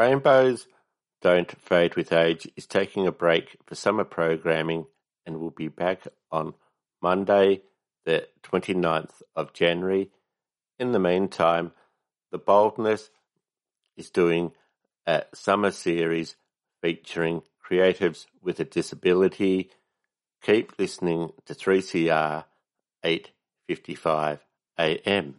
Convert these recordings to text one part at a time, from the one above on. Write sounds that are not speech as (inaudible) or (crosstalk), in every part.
Rainbows Don't Fade with Age is taking a break for summer programming and will be back on Monday, the 29th of January. In the meantime, The Boldness is doing a summer series featuring creatives with a disability. Keep listening to 3CR 855 AM.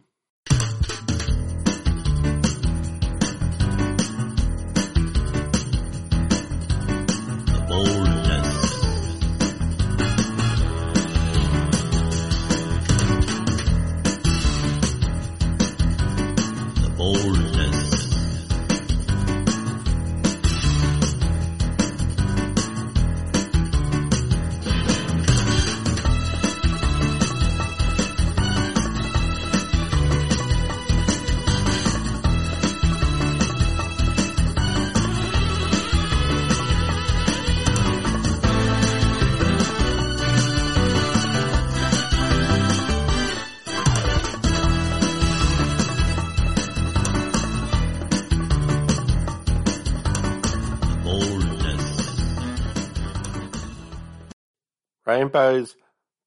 Rainbows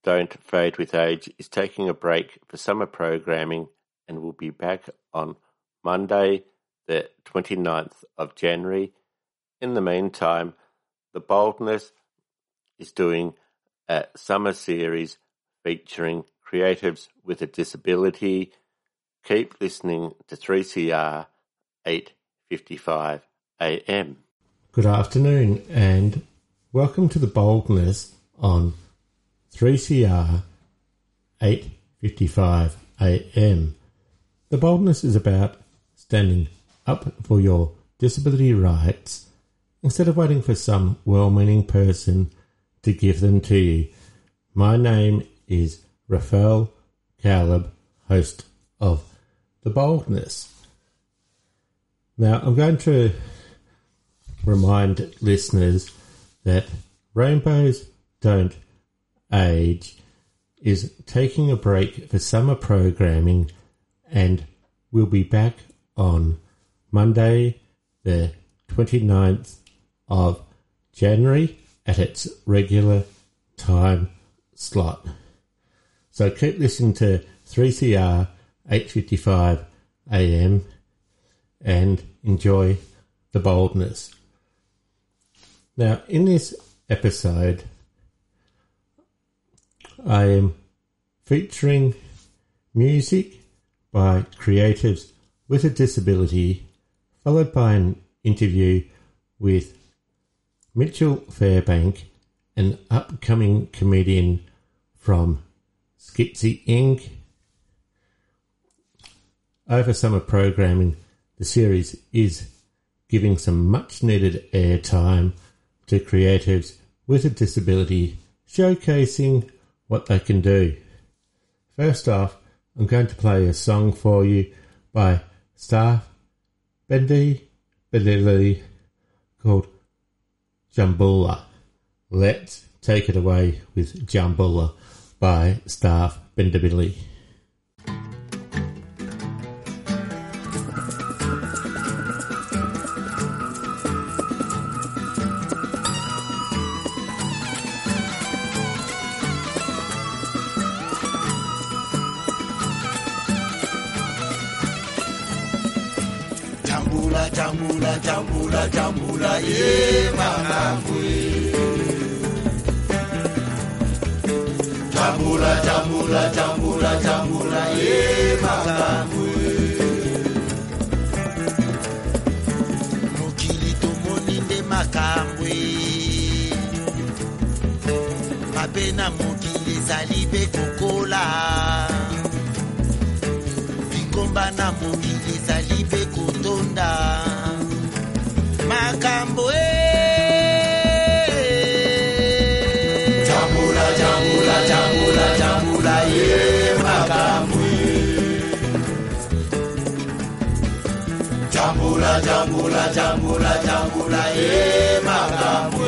Don't Fade with Age is taking a break for summer programming and will be back on Monday, the 29th of January. In the meantime, The Boldness is doing a summer series featuring creatives with a disability. Keep listening to 3CR 855 AM. Good afternoon and welcome to the boldness on 3CR 8:55 AM. The boldness is about standing up for your disability rights instead of waiting for some well-meaning person to give them to you. My name is Rafael Caleb, host of The Boldness. Now I'm going to remind listeners that Rainbows Don't Age is taking a break for summer programming and we'll be back on Monday, the 29th of January at its regular time slot. So keep listening to 3CR 855 AM and enjoy the boldness. Now, in this episode, I am featuring music by creatives with a disability, followed by an interview with Mitchell Fairbank, an upcoming comedian from Schizy Inc. Over summer programming, the series is giving some much needed airtime to creatives with a disability, showcasing what they can do. First off, I'm going to play a song for you by Staff Bendy called Jambula. Let's take it away with Jambula by Staff Benda Bilili. Jambula, jambula, jambula, jambula, ye makambwe. Jambula, jambula, jambula, jambula, ye makambwe. Mokili tomoni nde makambwe. Mabe na mokili ezali mpe kokola. bingomba na mokili ezali mpe kotonda makambo tambula tambula tambula tambula ye makambo tambula tambula tambula tambula ye makambo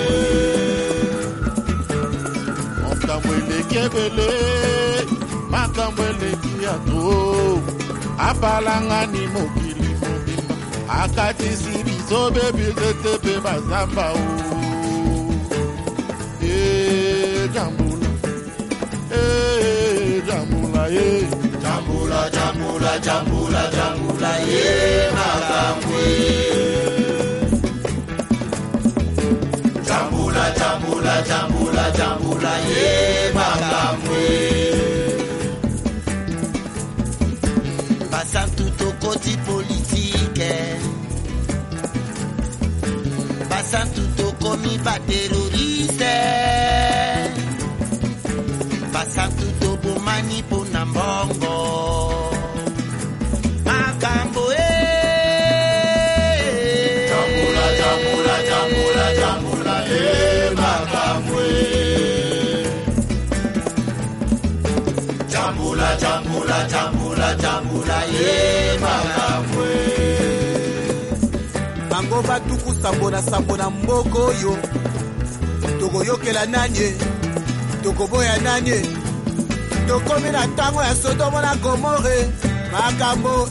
makambo elekebele makambo eleki ya to abalanga ni mokili mobimba akatisi so baby, let's pay my samba. Oh. Yeah, jambula. Hey, jambula, yeah. Jambula, jambula, jambula, jambula, yeah, makangwe. Jambula, jambula, jambula, jambula, yeah, makangwe. riba teroriste basa tutobomani mpo na mbongo. batu kusambola sambola mboka oyo tokoyokela nani tokoboya nani tokomi na ntango ya sodomo na gomore makambo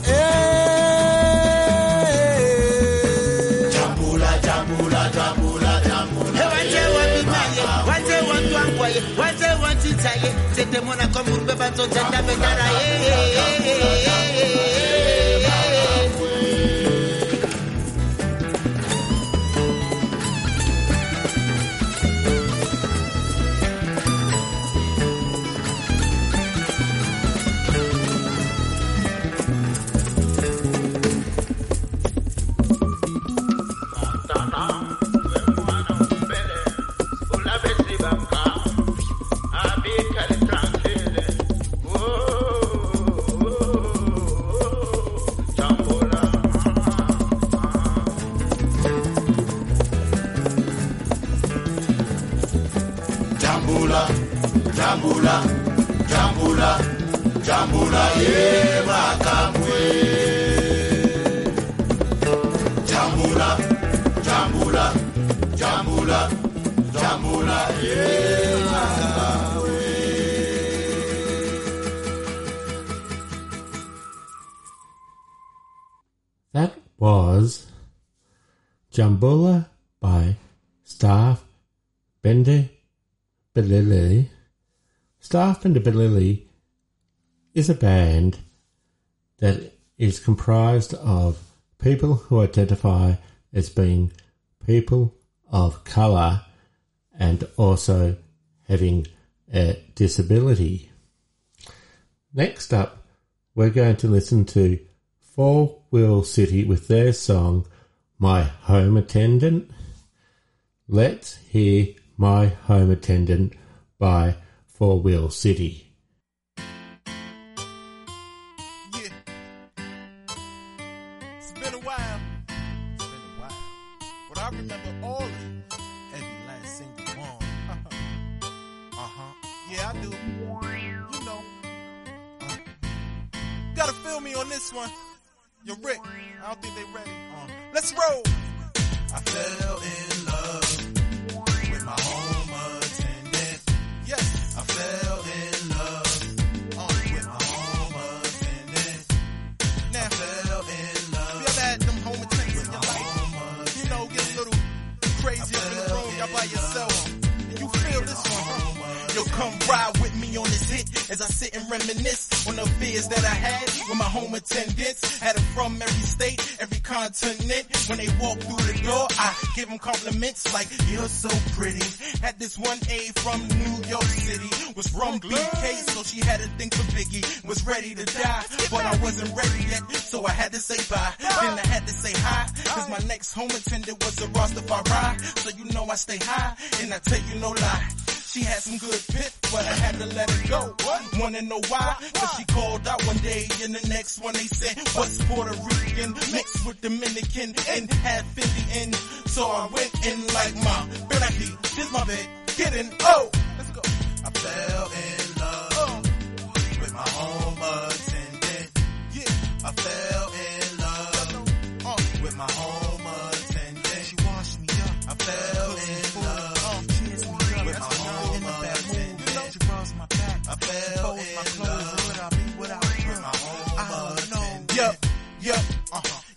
Jambola by Staff Benda Bilili. Staff Benda Bilili is a band that is comprised of people who identify as being people of colour and also having a disability. Next up, we're going to listen to Four Wheel City with their song my home attendant? Let's hear My Home Attendant by Four Wheel City. to know why. Cause she called out one day and the next one they said, what's Puerto Rican mixed with Dominican and half Indian? So I went in like my, Benaki, this my bed, getting, oh, let's go. I fell in.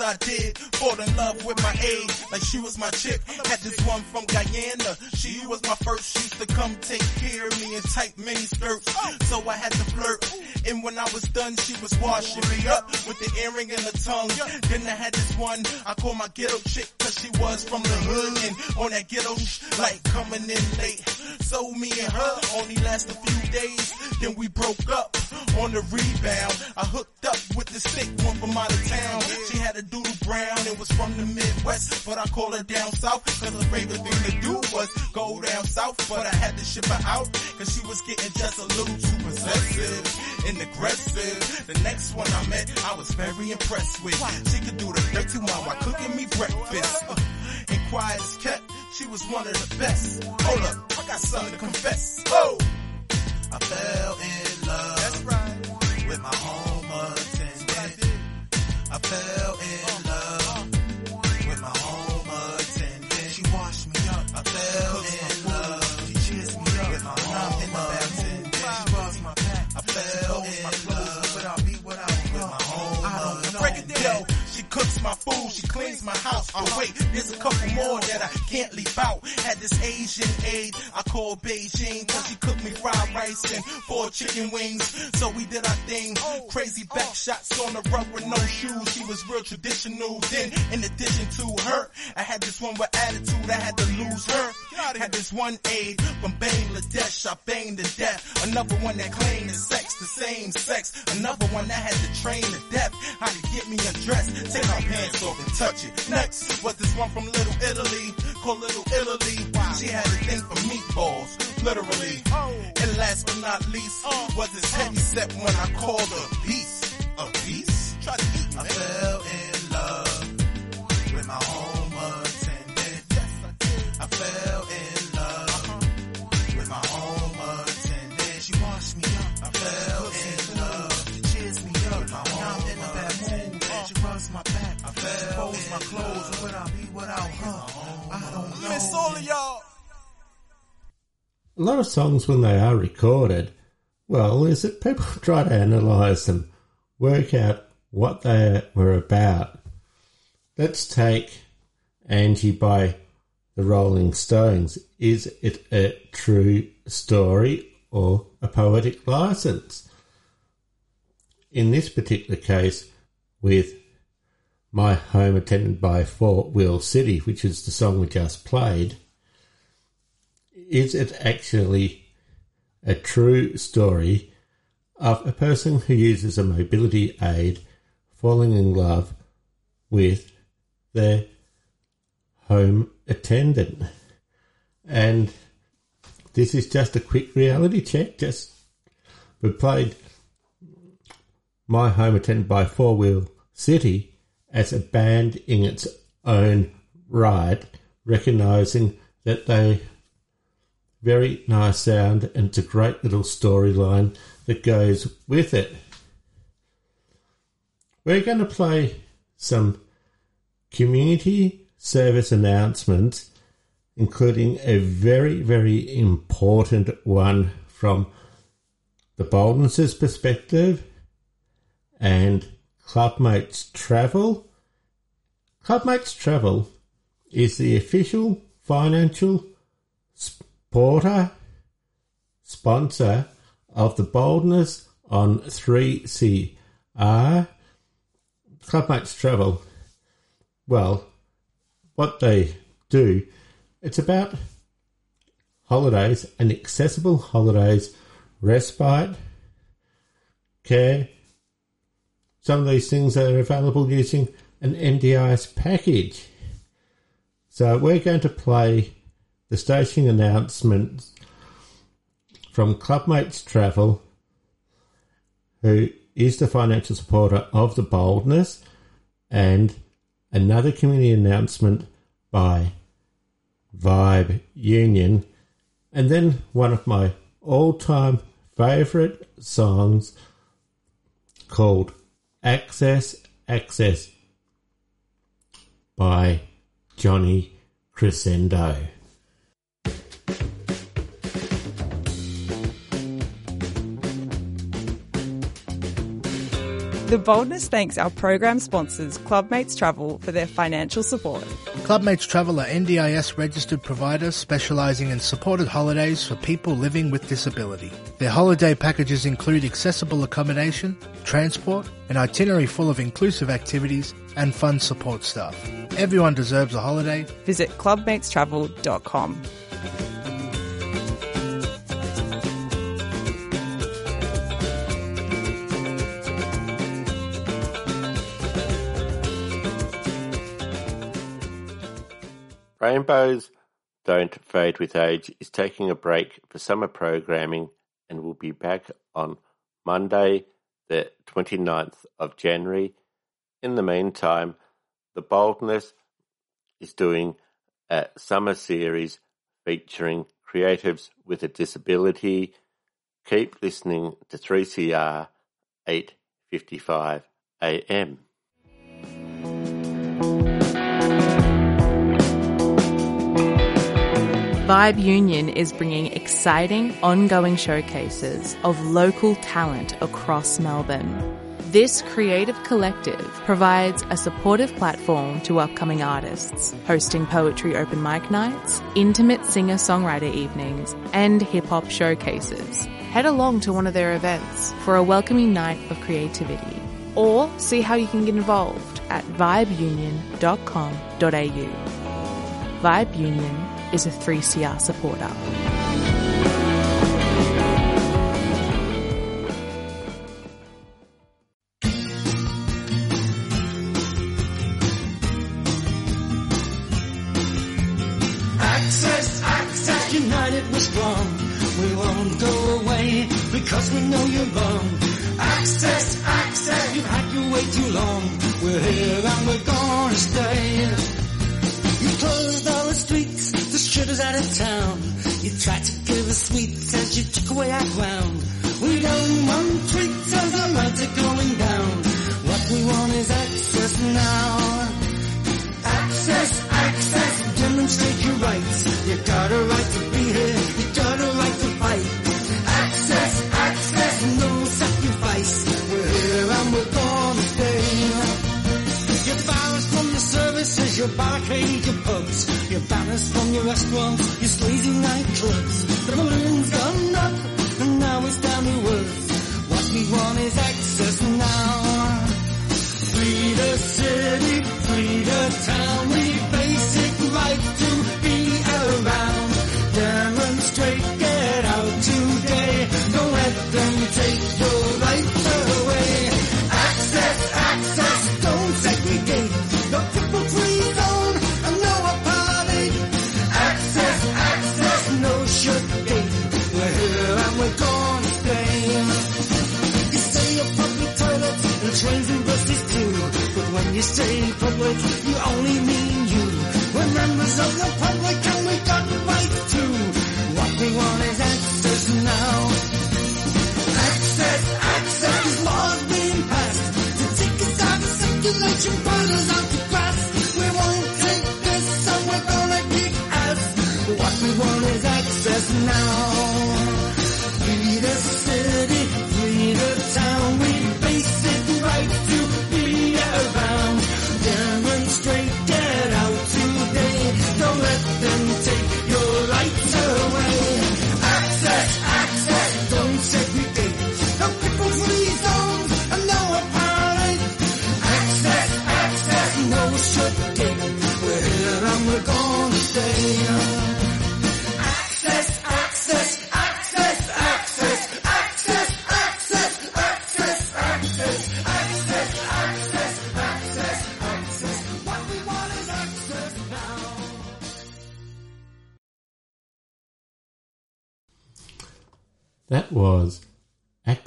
I did. Fall in love with my age, like she was my chick. Had this one from Guyana, she was my first. She used to come take care of me in tight mini skirts, so I had to flirt. And when I was done, she was washing me up with the earring and the tongue. Then I had this one, I call my ghetto chick, cause she was from the hood and on that ghetto sh- like coming in late. So me and her only lasted a few days, then we broke up on the rebound. I hooked up with the sick one from out of town. She had a doodle brown and was from the Midwest, but I call her down south cause her favorite thing to do was go down south. But I had to ship her out cause she was getting just a little too possessive and aggressive. The next one I met, I was very impressed with. She could do the dirty one while cooking me breakfast. Uh, and quiet as kept, she was one of the best. Hold up, I got something to confess. Oh! I fell in love. That's right. With my home attendant. I fell in my food, she cleans my house. But wait, there's a couple more that I can't leave out. Had this Asian aide I call Beijing, cause she cooked me fried rice and four chicken wings. So we did our thing. Crazy back shots on the rug with no shoes. She was real traditional. Then, in addition to her, I had this one with attitude. I had to lose her. Had this one aide from Bangladesh. I banged to death. Another one that claimed the sex, the same sex. Another one that had to train to death. How to get me undressed. Take my pants off and touch it. Next was this one from Little Italy, called Little Italy. She had a thing for meatballs, literally. Oh. And last but not least, oh. was this heavy set when I called her peace. A piece? I don't know. Y'all. A lot of songs, when they are recorded, well, is that people (laughs) try to analyse them, work out what they were about. Let's take Angie by the Rolling Stones. Is it a true story or a poetic license? In this particular case, with My Home Attendant by Four Wheel City, which is the song we just played, is it actually a true story of a person who uses a mobility aid falling in love with their home attendant? And this is just a quick reality check. Just we played My Home Attendant by Four Wheel City as a band in its own right, recognizing that they very nice sound and it's a great little storyline that goes with it. We're going to play some community service announcements, including a very, very important one from the Boldness's perspective and Clubmates Travel. Clubmates Travel is the official financial supporter, sponsor of the Boldness on 3CR. Clubmates Travel, well, what they do, it's about holidays and accessible holidays, respite, care. Some of these things are available using an NDIS package. So we're going to play the station announcements from Clubmates Travel, who is the financial supporter of the Boldness, and another community announcement by Vibe Union, and then one of my all time favourite songs called Access Access by Johnny Crescendo. The Boldness thanks our program sponsors, Clubmates Travel, for their financial support. Clubmates Travel are NDIS registered providers specialising in supported holidays for people living with disability. Their holiday packages include accessible accommodation, transport, an itinerary full of inclusive activities, and fun support staff. Everyone deserves a holiday. Visit clubmatestravel.com. Rainbows Don't Fade with Age is taking a break for summer programming and will be back on Monday, the 29th of January. In the meantime, The Boldness is doing a summer series featuring creatives with a disability. Keep listening to 3CR 855 AM. Vibe Union is bringing exciting, ongoing showcases of local talent across Melbourne. This creative collective provides a supportive platform to upcoming artists, hosting poetry open mic nights, intimate singer-songwriter evenings, and hip-hop showcases. Head along to one of their events for a welcoming night of creativity, or see how you can get involved at vibeunion.com.au. Vibe Union is a 3CR supporter. Access, access, united we're strong. We won't go away because we know you're wrong. Access, access, you've had your way too long. We're here and we're gonna stay. The shitters out of town. You tried to give us sweets as you took away our ground. We don't want treats as the lights are going down. What we want is access now. Access, access, demonstrate your rights. You got a right to be here, you got a right to fight. Access, access, no sacrifice. We're here and we're gonna stay. You're barred from your services, your barricade, your pubs. From your restaurants, your sleazy nightclubs. The balloon's gone up, and now it's down to earth. What we want is access now. Free the city, free the town, you say public, you only mean you. We're members of the public and we got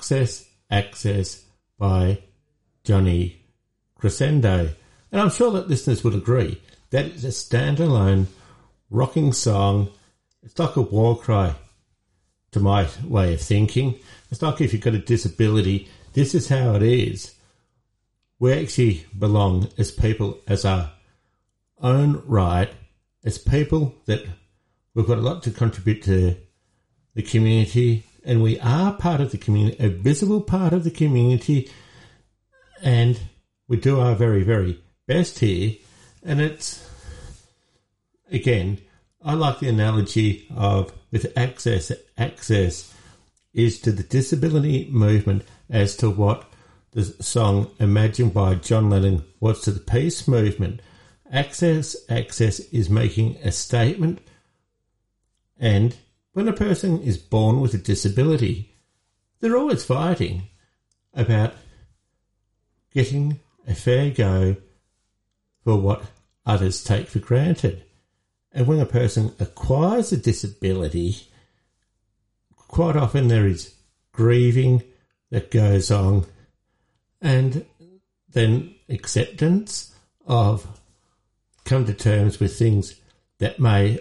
Access Access by Johnny Crescendo. And I'm sure that listeners would agree that it's a standalone rocking song. It's like a war cry to my way of thinking. It's like if you've got a disability, this is how it is. We actually belong as people, as our own right, as people that we've got a lot to contribute to the community, and we are part of the community, a visible part of the community, and we do our very, very best here. And it's, again, I like the analogy of with access, access is to the disability movement as to what the song Imagine by John Lennon was to the peace movement. Access, access is making a statement. And when a person is born with a disability, they're always fighting about getting a fair go for what others take for granted. And when a person acquires a disability, quite often there is grieving that goes on and then acceptance of come to terms with things that may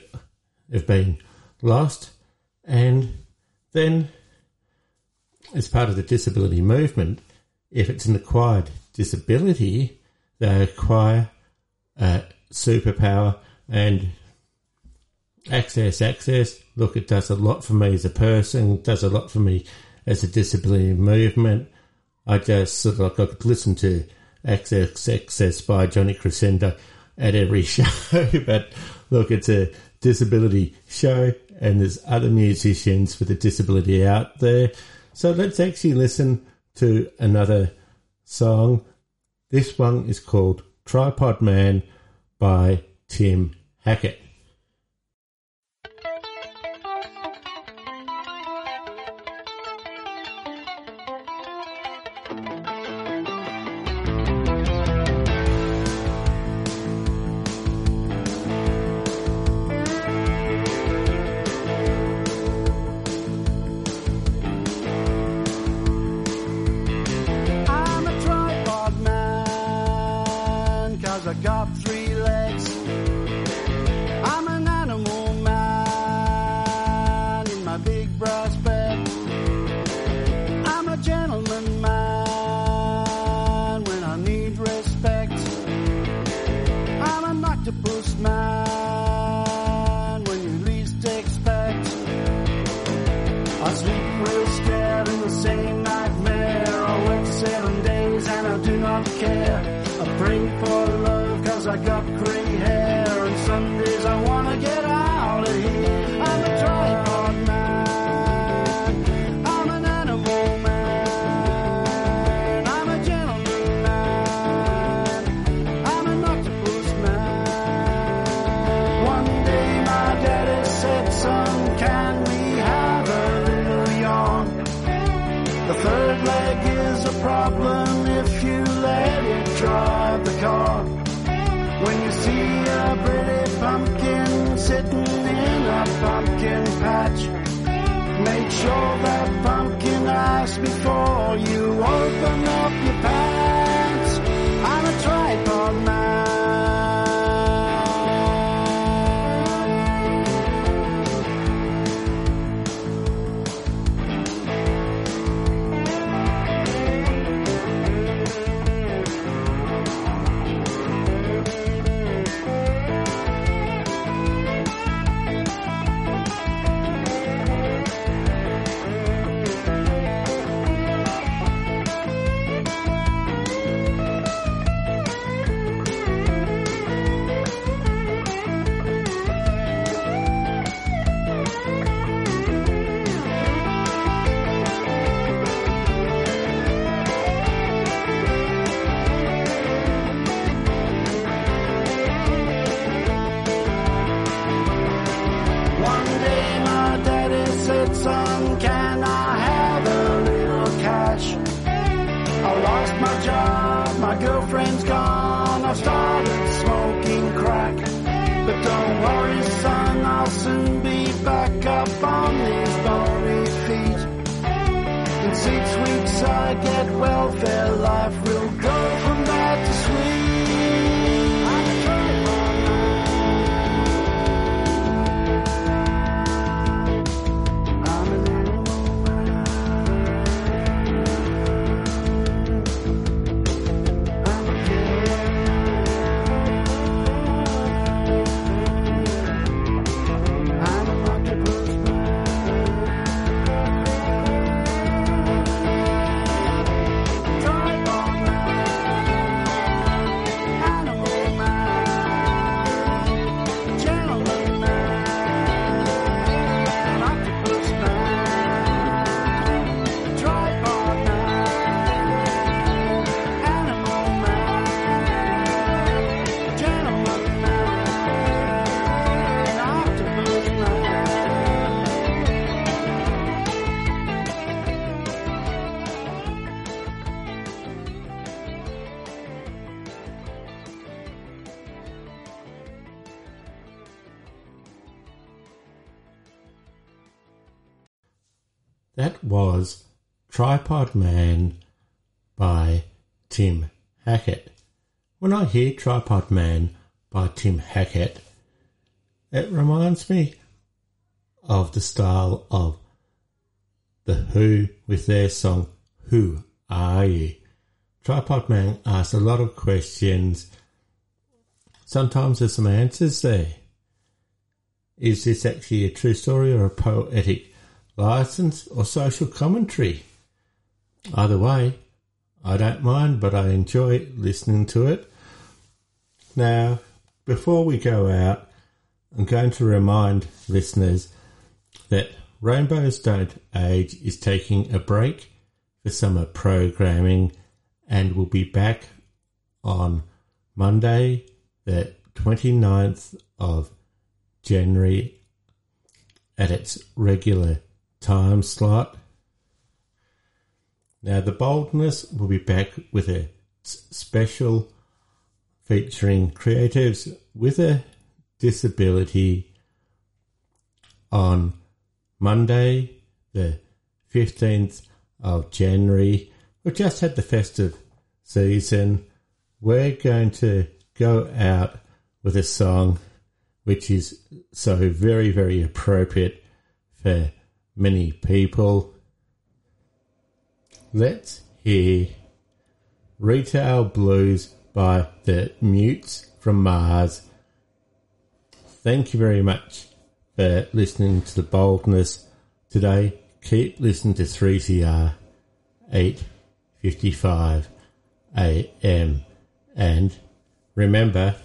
have been lost and then as part of the disability movement if it's an acquired disability they acquire a superpower and access access. Look it does a lot for me as a person does a lot for me as a disability movement. I just sort of like I could listen to Access Access by Johnny Crescendo at every (laughs) show, but look, it's a disability show and there's other musicians with a disability out there. So let's actually listen to another song. This one is called Tripod Man by Tim Hackett. I wanna get sure that pumpkin asks before you. Open up life Man by Tim Hackett. When I hear Tripod Man by Tim Hackett, it reminds me of the style of The Who with their song Who Are You? Tripod Man asks a lot of questions. Sometimes there's some answers there. Is this actually a true story or a poetic license or social commentary? Either way, I don't mind, but I enjoy listening to it. Now, before we go out, I'm going to remind listeners that Rainbows Don't Age is taking a break for summer programming and will be back on Monday, the 29th of January at its regular time slot. Now, the boldness will be back with a special featuring creatives with a disability on Monday, the 15th of January. We've just had the festive season. We're going to go out with a song which is so very, very appropriate for many people. Let's hear Retail Blues by the Mutes from Mars. Thank you very much for listening to the boldness today. Keep listening to 3CR 855 AM. And remember,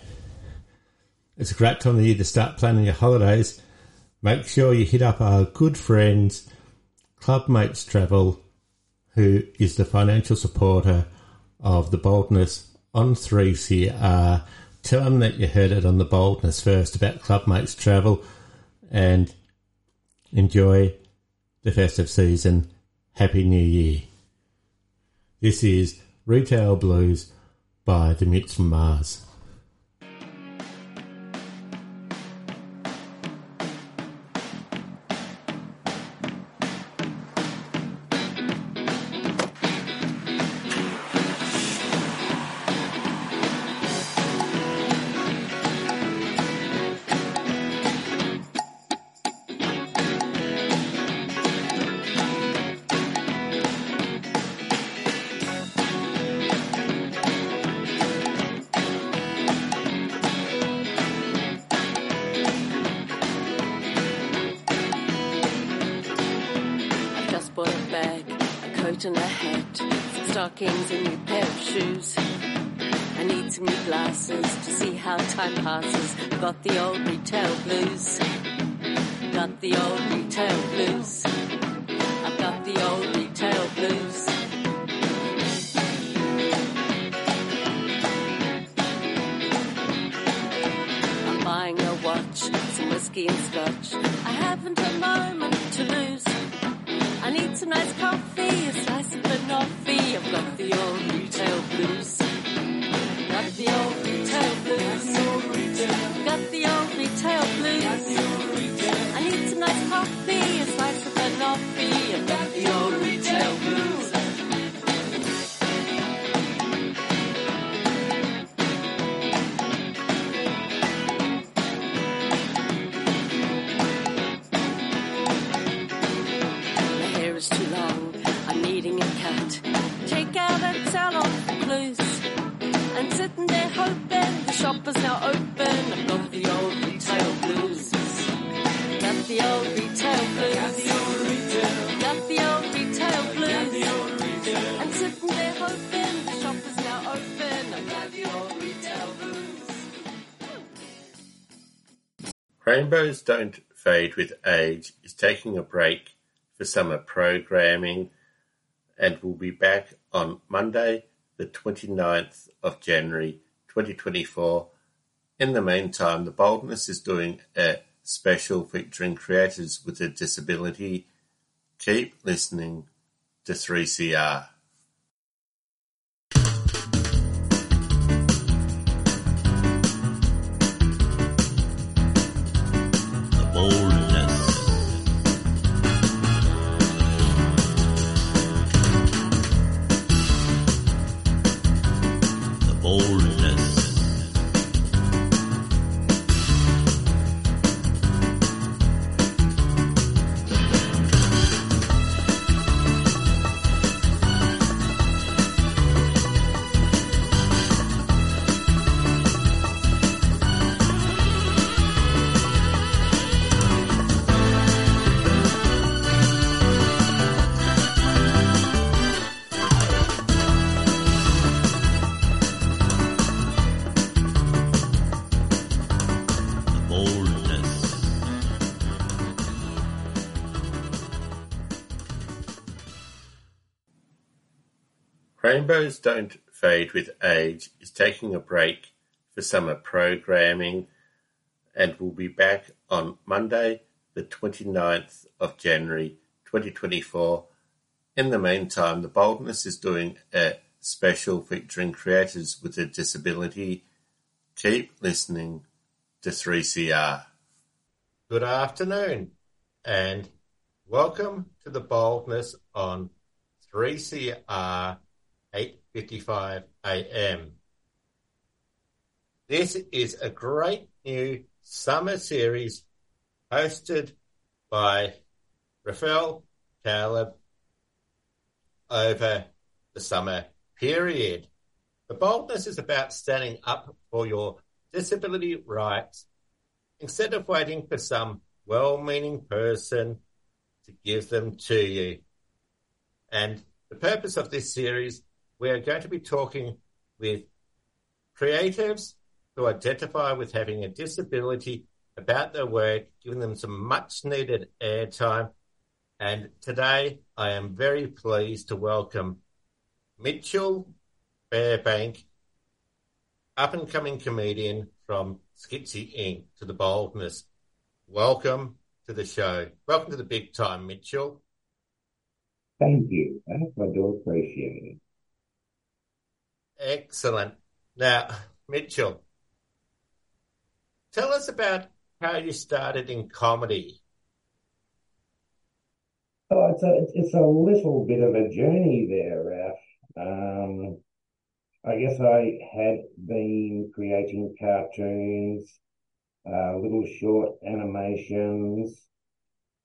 it's a great time of year to start planning your holidays. Make sure you hit up our good friends, Clubmates Travel, who is the financial supporter of the boldness on 3CR. Tell them that you heard it on the boldness first about Clubmates Travel and enjoy the festive season. Happy New Year. This is Retail Blues by the Mutes from Mars. Time passes. Got the old retail blues. Got the old retail Rainbows Don't Fade with Age is taking a break for summer programming and will be back on Monday, the 29th of January 2024. In the meantime, The Boldness is doing a special featuring creators with a disability. Keep listening to 3CR. Don't Fade with Age is taking a break for summer programming and will be back on Monday, the 29th of January 2024. In the meantime, The Boldness is doing a special featuring creators with a disability. Keep listening to 3CR. Good afternoon and welcome to The Boldness on 3CR 8:55 a.m. This is a great new summer series hosted by Rafael Caleb over the summer period. The boldness is about standing up for your disability rights instead of waiting for some well-meaning person to give them to you. And the purpose of this series, we are going to be talking with creatives who identify with having a disability about their work, giving them some much needed airtime. And today I am very pleased to welcome Mitchell Fairbank, up and coming comedian from Schizy Inc. to the boldness. Welcome to the show. Welcome to the big time, Mitchell. Thank you. I do appreciate it. Excellent. Now, Mitchell, tell us about how you started in comedy. Oh, it's a it's a little bit of a journey there, Ralph. Um, I guess I had been creating cartoons, uh, little short animations,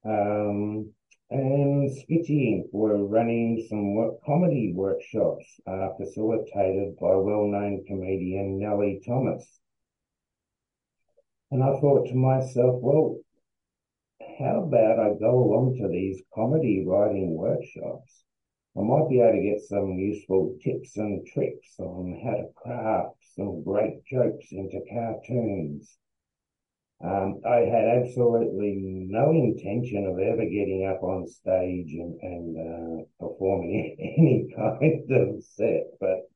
um, and Schizy were running some work, comedy workshops uh, facilitated by well-known comedian Nellie Thomas. And I thought to myself, well, how about I go along to these comedy writing workshops? I might be able to get some useful tips and tricks on how to craft some great jokes into cartoons. Um, I had absolutely no intention of ever getting up on stage and, and uh, performing (laughs) any kind of set, but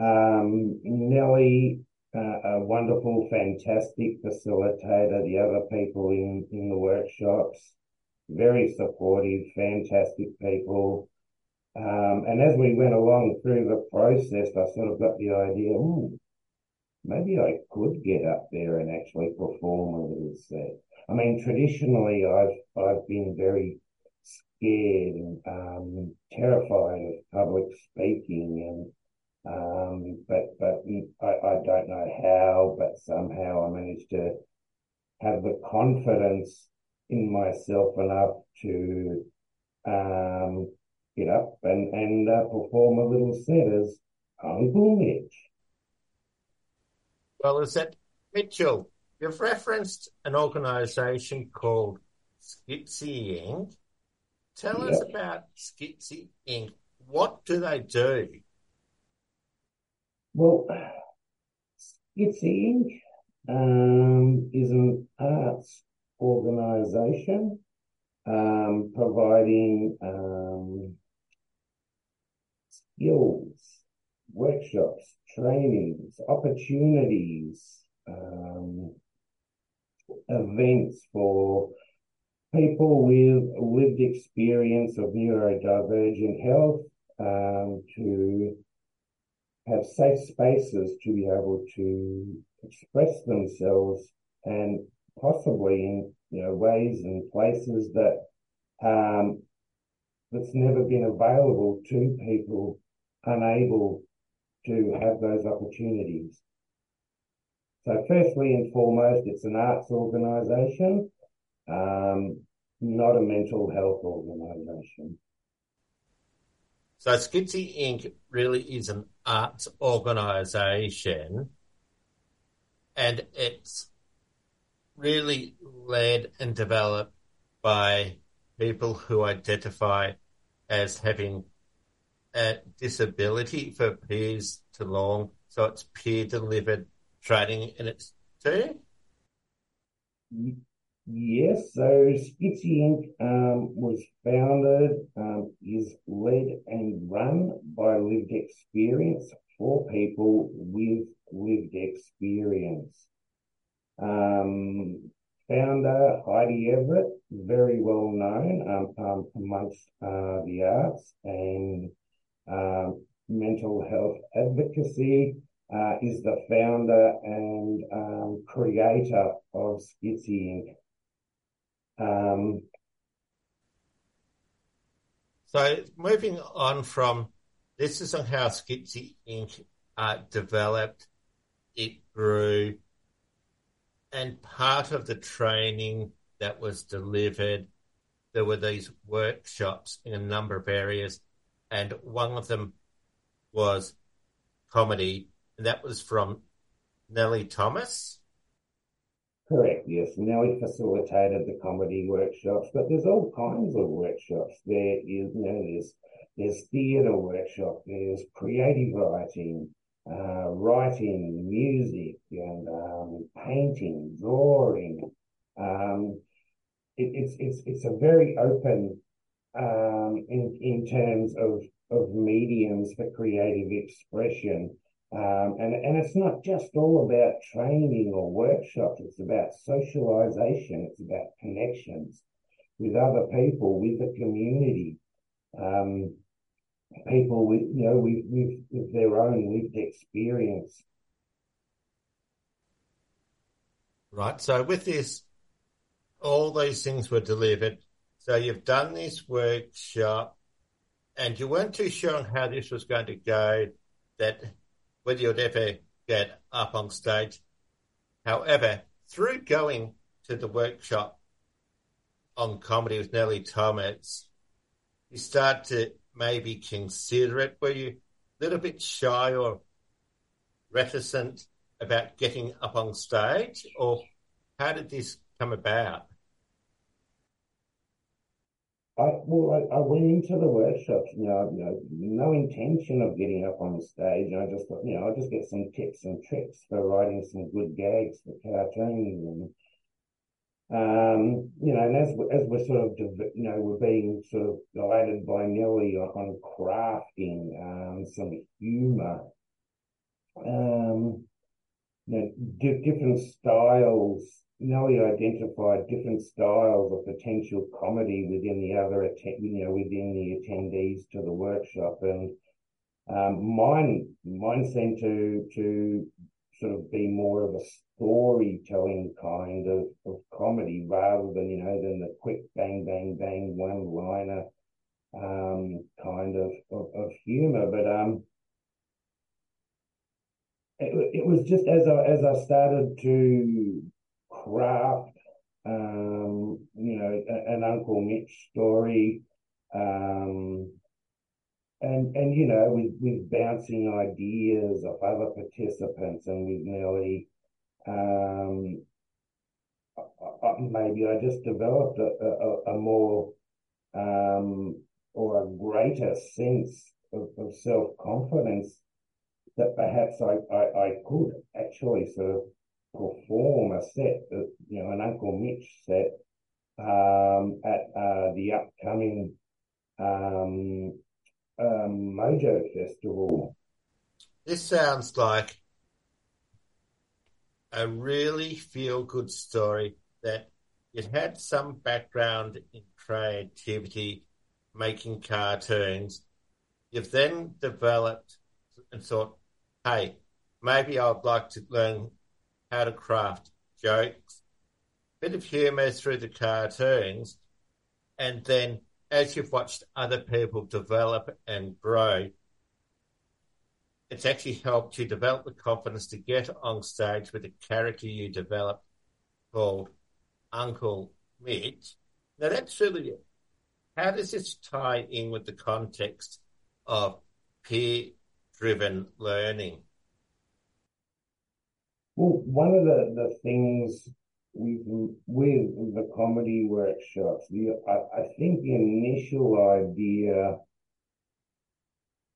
um, Nellie, uh, a wonderful, fantastic facilitator, the other people in, in the workshops, very supportive, fantastic people. Um, and as we went along through the process, I sort of got the idea, maybe I could get up there and actually perform a little set. I mean, traditionally, I've I've been very scared and um, terrified of public speaking, and um, but but I, I don't know how, but somehow I managed to have the confidence in myself enough to um, get up and and uh, perform a little set as Uncle Mitch. Well, is that Mitchell? You've referenced an organisation called Schizy Inc. Tell us about Schizy Inc. What do they do? Well, Schizy Inc. Um, is an arts organisation um, providing um, skills, workshops, trainings, opportunities, um, events for people with lived experience of neurodivergent health um, to have safe spaces to be able to express themselves and possibly in you know ways and places that um, that's never been available to people unable to have those opportunities. So firstly and foremost, it's an arts organisation, um, not a mental health organisation. So Schizy Inc. really is an arts organisation and it's really led and developed by people who identify as having a disability for peers to long. So it's peer delivered training in its too. Yes, so Schizy Inc. Um, was founded, um, is led and run by lived experience for people with lived experience. Um, founder Heidi Everett, very well known um, um, amongst uh, the arts and mental health advocacy, uh, is the founder and um, creator of Schizy Inc. Um, So moving on from this is on how Schizy Inc. Uh, developed, it grew, and part of the training that was delivered, there were these workshops in a number of areas, and one of them was comedy, and that was from Nellie Thomas. Correct, yes. Nellie facilitated the comedy workshops, but there's all kinds of workshops. There is, you know, there's, there's theatre workshop, there's creative writing, uh, writing, music, and um, painting, drawing. Um, it, it's it's it's a very open um, in in terms of of mediums for creative expression. Um, and, and it's not just all about training or workshops. It's about socialization. It's about connections with other people, with the community, um, people with, you know, with, with, with their own lived experience. Right. So with this, all these things were delivered. So you've done this workshop and you weren't too sure how this was going to go, that whether you'd ever get up on stage. However, through going to the workshop on comedy with Nellie Thomas, you start to maybe consider it. Were you a little bit shy or reticent about getting up on stage, or how did this come about? I well, I, I went into the workshops, you know, you know, no intention of getting up on the stage. And I just thought, you know, I'll just get some tips and tricks for writing some good gags for cartoons and um, you know, and as as we're sort of, you know, we're being sort of guided by Nelly on, crafting um, some humour, um, you know, di- different styles. Nelly identified different styles of potential comedy within the other, you know, within the attendees to the workshop, and um, mine mine seemed to to sort of be more of a storytelling kind of, of comedy rather than, you know, than the quick bang, bang, bang, one liner, um, kind of, of, of humor. But, um, it, it was just as I, as I started to craft, um, you know, an Uncle Mitch story, um, and and you know with with bouncing ideas of other participants and with Nelly, um, I- I- maybe I just developed a, a, a more um, or a greater sense of, of self confidence that perhaps I, I, I could actually sort of perform a set, you know, an Uncle Mitch set um, at uh, the upcoming um, um, Mojo Festival. This sounds like a really feel good story that it had some background in creativity, making cartoons. You've then developed and thought, hey, maybe I'd like to learn how to craft jokes, bit of humour through the cartoons, and then as you've watched other people develop and grow, it's actually helped you develop the confidence to get on stage with a character you developed called Uncle Mitch. Now that's really how does this tie in with the context of peer driven learning? Well, one of the, the things with, with the comedy workshops, the, I, I think the initial idea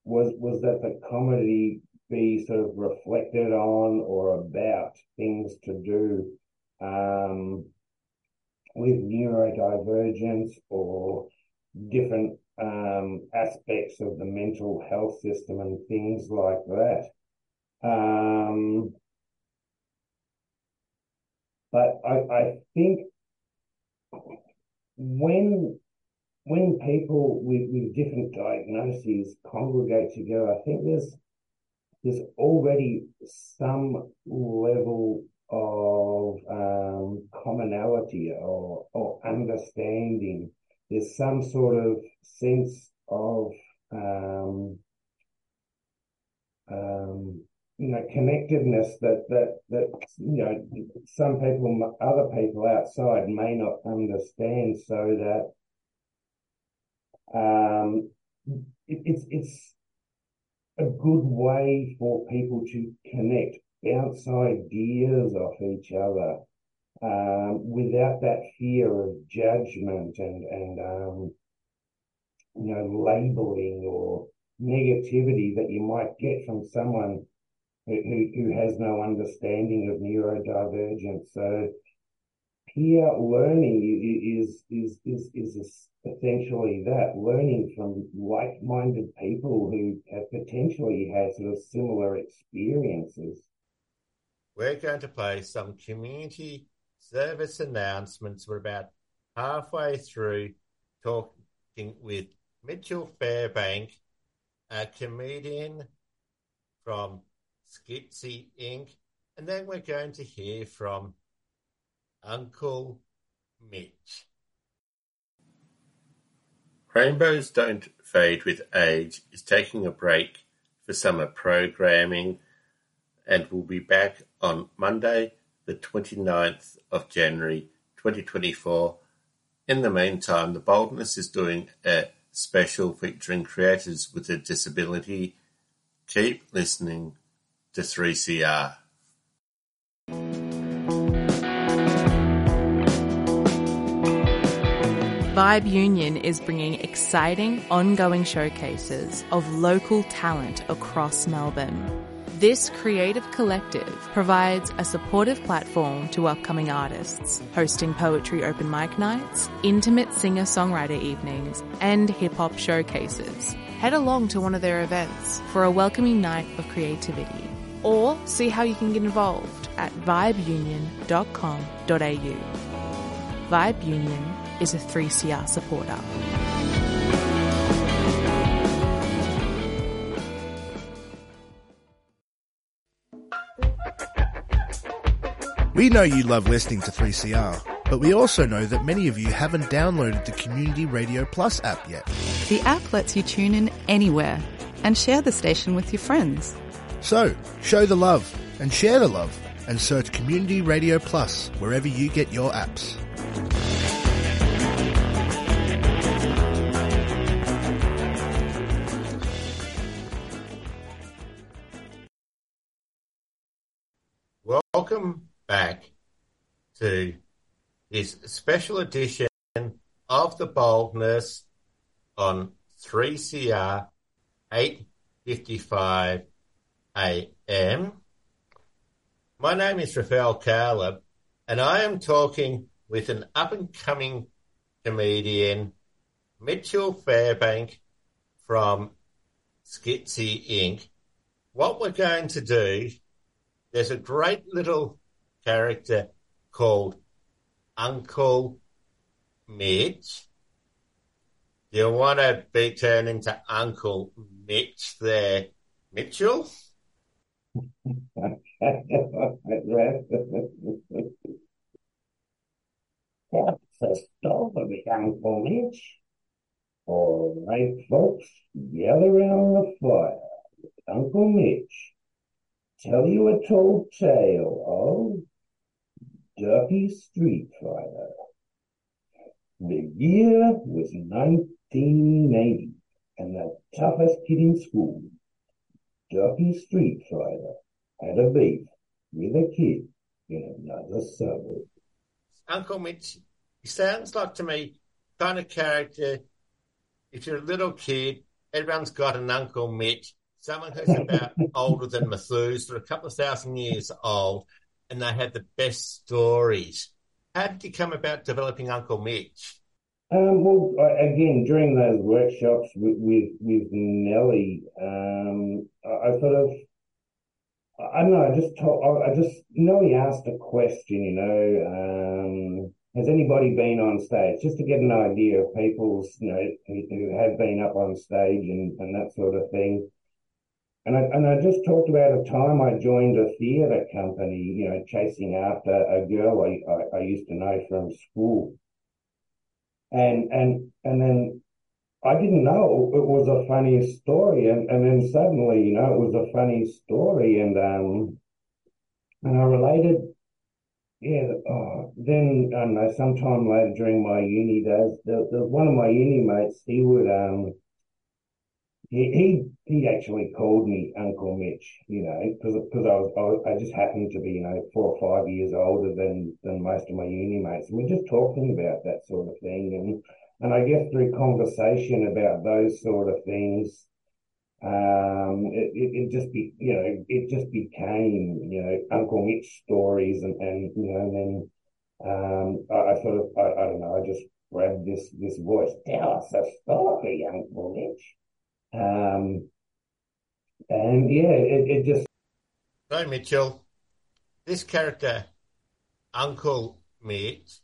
was was that the comedy be sort of reflected on or about things to do um, with neurodivergence or different um, aspects of the mental health system and things like that. Um, but I, I think when when people with, with different diagnoses congregate together, I think there's there's already some level of um, commonality or, or understanding. There's some sort of sense of um, um, you know connectedness that that that you know some people, other people outside may not understand, so that um, it, it's it's a good way for people to connect, bounce ideas off each other, um, without that fear of judgment and and um, you know labeling or negativity that you might get from someone who, who has no understanding of neurodivergence. So peer learning is is is is essentially that learning from like-minded people who have potentially had sort of similar experiences. We're going to play some community service announcements. We're about halfway through talking with Mitchell Fairbank, a comedian from Schizy Inc. And then we're going to hear from Uncle Mitch. Rainbows Don't Fade with Age is taking a break for summer programming and will be back on Monday, the 29th of January 2024. In the meantime, The Boldness is doing a special featuring creators with a disability. Keep listening to 3CR. Vibe Union is bringing exciting, ongoing showcases of local talent across Melbourne. This creative collective provides a supportive platform to upcoming artists, hosting poetry open mic nights, intimate singer songwriter evenings, and hip hop showcases. Head along to one of their events for a welcoming night of creativity, or see how you can get involved at vibeunion.com.au. Vibe Union is a 3CR supporter. We know you love listening to 3CR, but we also know that many of you haven't downloaded the Community Radio Plus app yet. The app lets you tune in anywhere and share the station with your friends. So, show the love and share the love and search Community Radio Plus wherever you get your apps. Welcome back to this special edition of The Boldness on 3CR 8.55 AM. My name is Rafael Caleb and I am talking with an up-and-coming comedian, Mitchell Fairbank from Schizy Inc. What we're going to do there's a great little character called Uncle Mitch. Do you want to be turned into Uncle Mitch there, Mitchell? What's the story, Uncle Mitch? All right, folks, gather around the fire Uncle Mitch tell you a tall tale of Ducky Street Fighter. The year was 1980, and the toughest kid in school, Ducky Street Fighter, had a beef with a kid in another suburb. Uncle Mitch, he sounds like to me kind of character. If you're a little kid, everyone's got an Uncle Mitch someone who's (laughs) about older than Methuselah, a couple of thousand years old, and they had the best stories. how did you come about developing Uncle Mitch? Um, well, again, during those workshops with with, with Nelly, um, I, I sort of, I don't know, I just told, I just, Nelly asked a question, you know, um, has anybody been on stage? Just to get an idea of people's, you know, who, who have been up on stage and, and that sort of thing. And I, and I just talked about a time I joined a theatre company, you know, chasing after a girl I, I, I used to know from school. And, and, and then I didn't know it was a funny story. And, and then suddenly, you know, it was a funny story. And, um, and I related, yeah, oh, then, I don't know, sometime later during my uni days, the, the, one of my uni mates, he would, um, he, he, he actually called me Uncle Mitch, you know, because, because I was, I I just happened to be, you know, four or five years older than, than most of my uni mates. And we're just talking about that sort of thing. And, and I guess through conversation about those sort of things, um, it, it, it just be, you know, it just became, you know, Uncle Mitch stories and, and, you know, and then, um, I, I sort of, I, I don't know, I just grabbed this, this voice, tell us a story, Uncle Mitch. Um, and yeah, it, it just, So, Mitchell, this character, Uncle Mitch,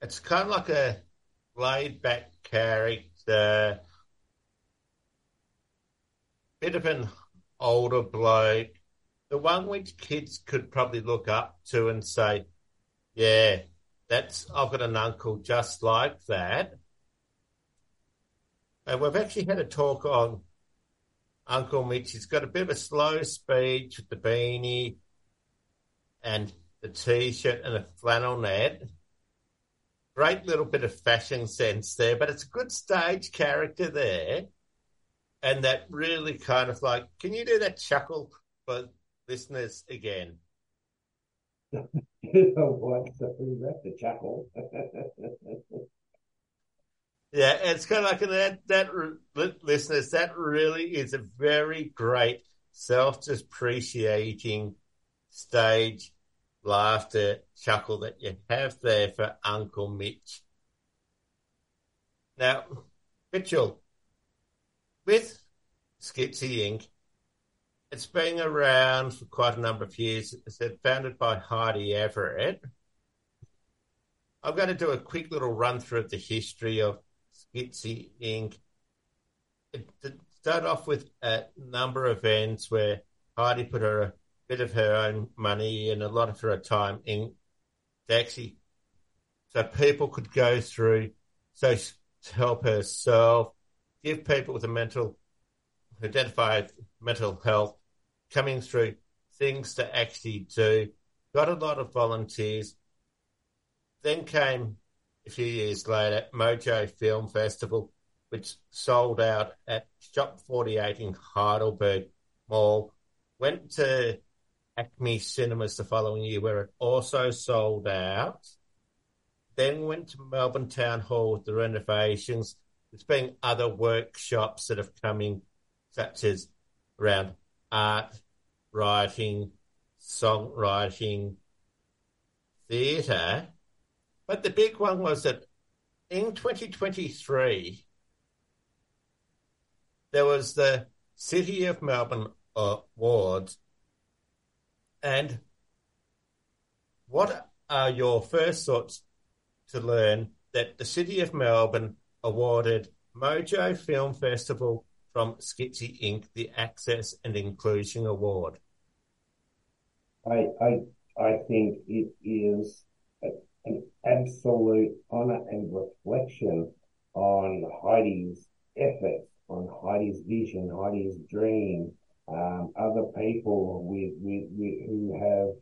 it's kind of like a laid back character, bit of an older bloke, the one which kids could probably look up to and say, yeah, that's, I've got an uncle just like that. And we've actually had a talk on Uncle Mitch. He's got a bit of a slow speech with the beanie and the t-shirt and a flannel net. Great little bit of fashion sense there, but it's a good stage character there. And that really kind of like, can you do that chuckle for listeners again? you know what, so that's the chuckle. (laughs) Yeah, it's kind of like that. That listeners, that really is a very great self-depreciating stage laughter chuckle that you have there for Uncle Mitch. Now, Mitchell, with Schizy Inc., it's been around for quite a number of years. It's founded by Heidi Everett. I'm going to do a quick little run through of the history of Inc. It, started off with a number of events where Heidi put her a bit of her own money and a lot of her time in actually so people could go through so help herself, give people with a mental identified mental health coming through things to actually do. Got a lot of volunteers. Then came a few years later, Mojo Film Festival, which sold out at Shop 48 in Heidelberg Mall. Went to Acme Cinemas the following year, where it also sold out. Then went to Melbourne Town Hall with the renovations. There's been other workshops that have come in, such as around art, writing, songwriting, theatre. But the big one was that in 2023, there was the City of Melbourne uh, Awards. And what are your first thoughts to learn that the City of Melbourne awarded Mojo Film Festival from Schizy Inc. the Access and Inclusion Award? I, I, I think it is an absolute honour and reflection on Heidi's efforts, on Heidi's vision, Heidi's dream, um, other people with, with, with who have,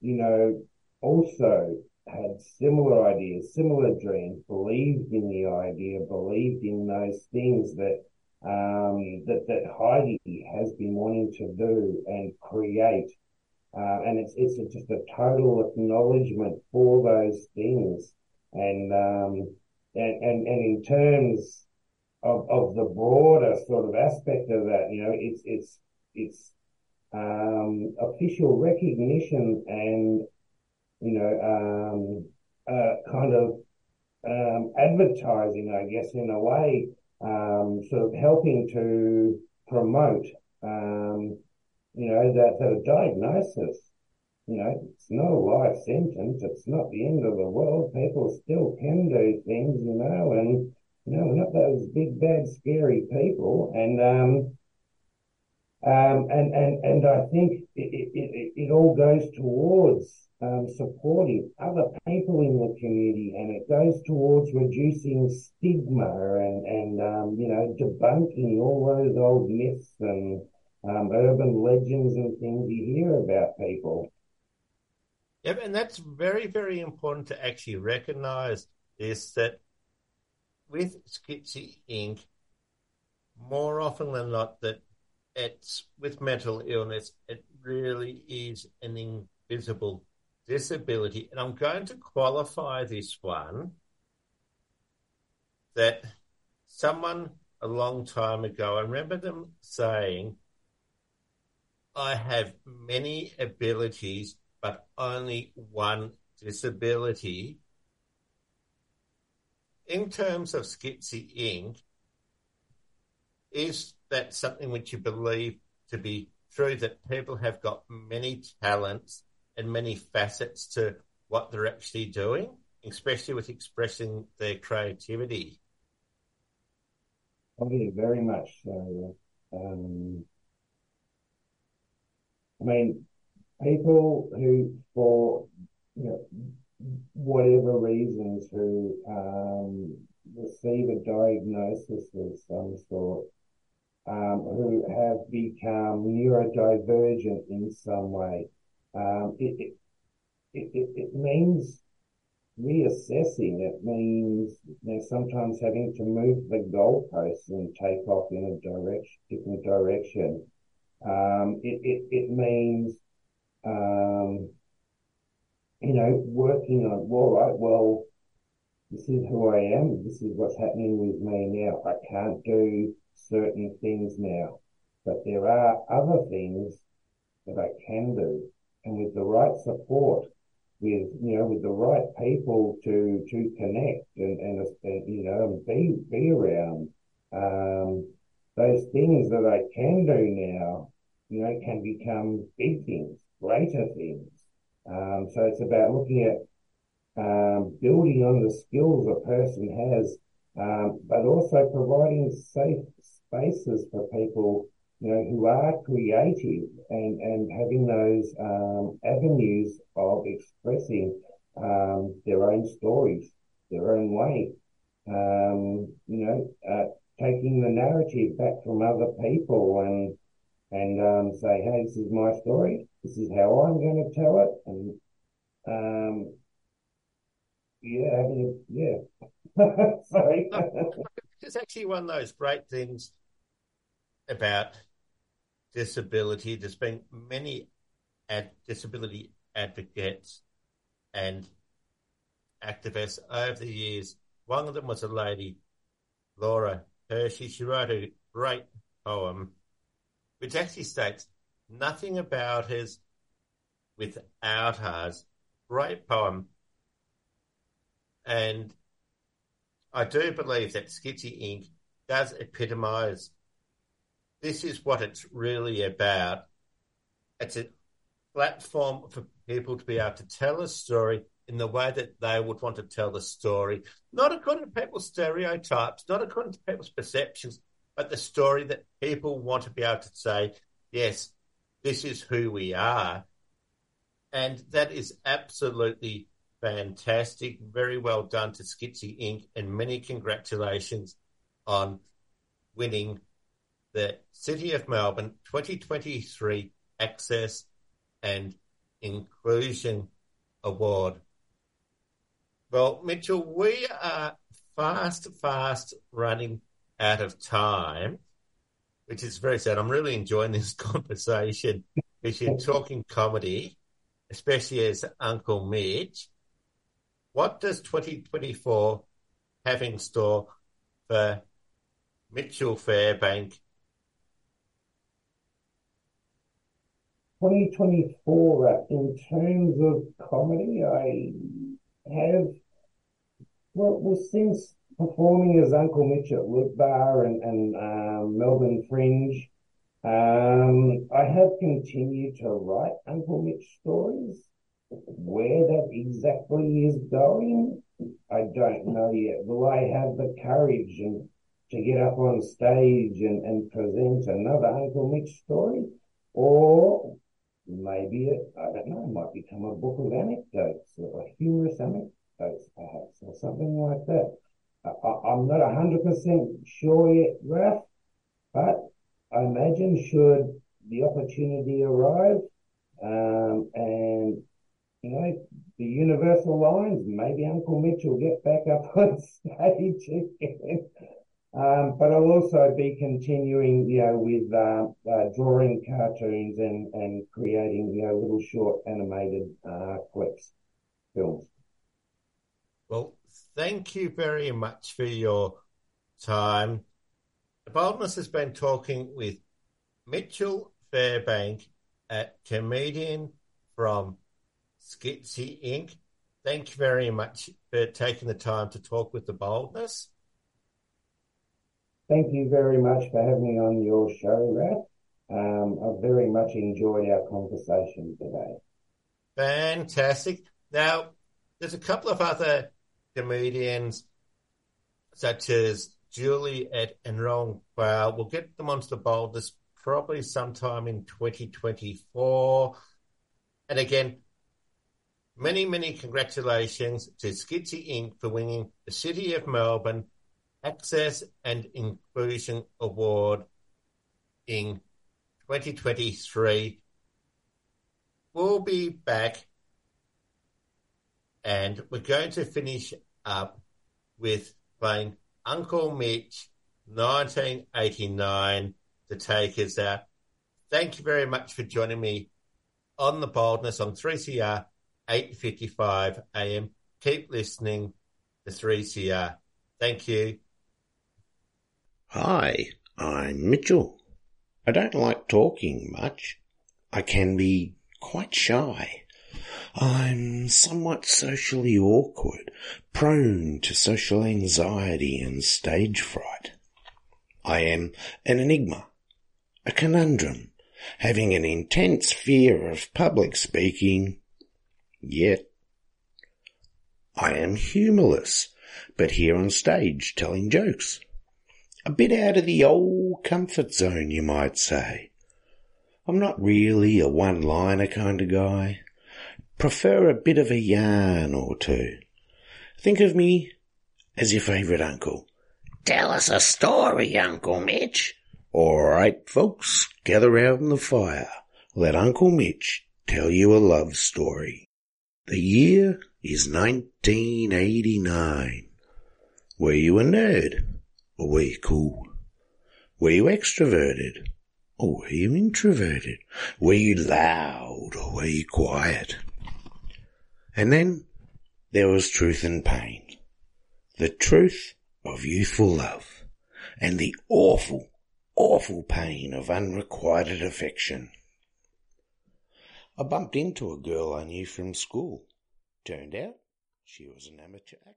you know, also had similar ideas, similar dreams, believed in the idea, believed in those things that um, that that Heidi has been wanting to do and create. Uh, and it's it's just a total acknowledgement for those things. And um, and, and and in terms of of the broader sort of aspect of that, you know, it's it's it's um, official recognition and you know um, uh, kind of um, advertising, I guess, in a way, um, sort of helping to promote, um, you know, that, that a diagnosis, you know, it's not a life sentence. It's not the end of the world. People still can do things, you know, and, you know, we're not those big, bad, scary people. And, um, um, and, and, and I think it, it, it, all goes towards um, supporting other people in the community and it goes towards reducing stigma and, and um, you know, debunking all those old myths and um, urban legends and things you hear about people. Yep, and that's very, very important to actually recognize is that with Schizy Inc., more often than not, that it's with mental illness, it really is an invisible disability. And I'm going to qualify this one that someone a long time ago, I remember them saying, I have many abilities, but only one disability. In terms of Schizy Inc., is that something which you believe to be true that people have got many talents and many facets to what they're actually doing, especially with expressing their creativity? Oh, yeah, very much so. Um, I mean, people who, for you know, whatever reasons, who um, receive a diagnosis of some sort, um, who have become neurodivergent in some way, um, it, it, it, it means reassessing. It means you know, sometimes having to move the goalposts and take off in a different direction. Um, it, it, it means, um, you know, working on, all right, well, this is who I am. This is what's happening with me now. I can't do certain things now, but there are other things that I can do. And with the right support, with, you know, with the right people to, to connect and, and, and you know, be, be around, um, those things that I can do now, you know, can become big things, greater things. Um, so it's about looking at um, building on the skills a person has, um, but also providing safe spaces for people, you know, who are creative and, and having those um, avenues of expressing um, their own stories, their own way. Um, you know, uh, taking the narrative back from other people and and um, say, hey, this is my story. This is how I'm going to tell it. And um, yeah, yeah. (laughs) Sorry. (laughs) it's actually one of those great things about disability. There's been many ad- disability advocates and activists over the years. One of them was a lady, Laura Hershey. She wrote a great poem which actually states nothing about us without us. Great poem. And I do believe that Schizy Inc. does epitomise this is what it's really about. It's a platform for people to be able to tell a story in the way that they would want to tell the story, not according to people's stereotypes, not according to people's perceptions, but the story that people want to be able to say, yes, this is who we are. And that is absolutely fantastic. Very well done to Schizy Inc. and many congratulations on winning the City of Melbourne 2023 Access and Inclusion Award. Well, Mitchell, we are fast, fast running out of time, which is very sad. I'm really enjoying this (laughs) conversation because you're talking comedy, especially as Uncle Mitch. What does 2024 have in store for Mitchell Fairbank 2024, uh, in terms of comedy, I have Well, well, since performing as Uncle Mitch at Loop Bar and, and um, Melbourne Fringe, um, I have continued to write Uncle Mitch stories. Where that exactly is going, I don't know yet. Will I have the courage and to get up on stage and, and present another Uncle Mitch story? Or maybe it, I don't know, might become a book of anecdotes or a humorous anecdotes or something like that. I, I'm not hundred percent sure yet, Ralph, but I imagine should the opportunity arrive, um, and you know, the universal lines, maybe Uncle Mitch will get back up (laughs) on stage again. Um, but I'll also be continuing, you know, with uh, uh, drawing cartoons and, and creating, you know, little short animated uh, clips, films. Well, thank you very much for your time. Boldness has been talking with Mitchell Fairbank, a comedian from Schizy Inc. Thank you very much for taking the time to talk with the boldness. Thank you very much for having me on your show, Raf. Um, I've very much enjoyed our conversation today. Fantastic. Now, there's a couple of other comedians, such as Juliet and Ron Quayle. We'll get them onto the boldness probably sometime in 2024. And again, many, many congratulations to Schizy Inc. for winning the City of Melbourne Access and Inclusion Award in 2023. We'll be back and we're going to finish up with playing Uncle Mitch 1989 to take us out. Thank you very much for joining me on the boldness on 3CR 855 AM. Keep listening to 3CR. Thank you. Hi, I'm Mitchell. I don't like talking much. I can be quite shy. I'm somewhat socially awkward, prone to social anxiety and stage fright. I am an enigma, a conundrum, having an intense fear of public speaking, yet I am humorless, but here on stage telling jokes. A bit out of the old comfort zone, you might say. I'm not really a one-liner kind of guy. Prefer a bit of a yarn or two. Think of me as your favourite uncle. Tell us a story, Uncle Mitch. All right, folks, gather round the fire. Let Uncle Mitch tell you a love story. The year is 1989. Were you a nerd? Or were you cool? Were you extroverted? Or were you introverted? Were you loud? Or were you quiet? And then there was truth and pain. The truth of youthful love and the awful, awful pain of unrequited affection. I bumped into a girl I knew from school. Turned out she was an amateur.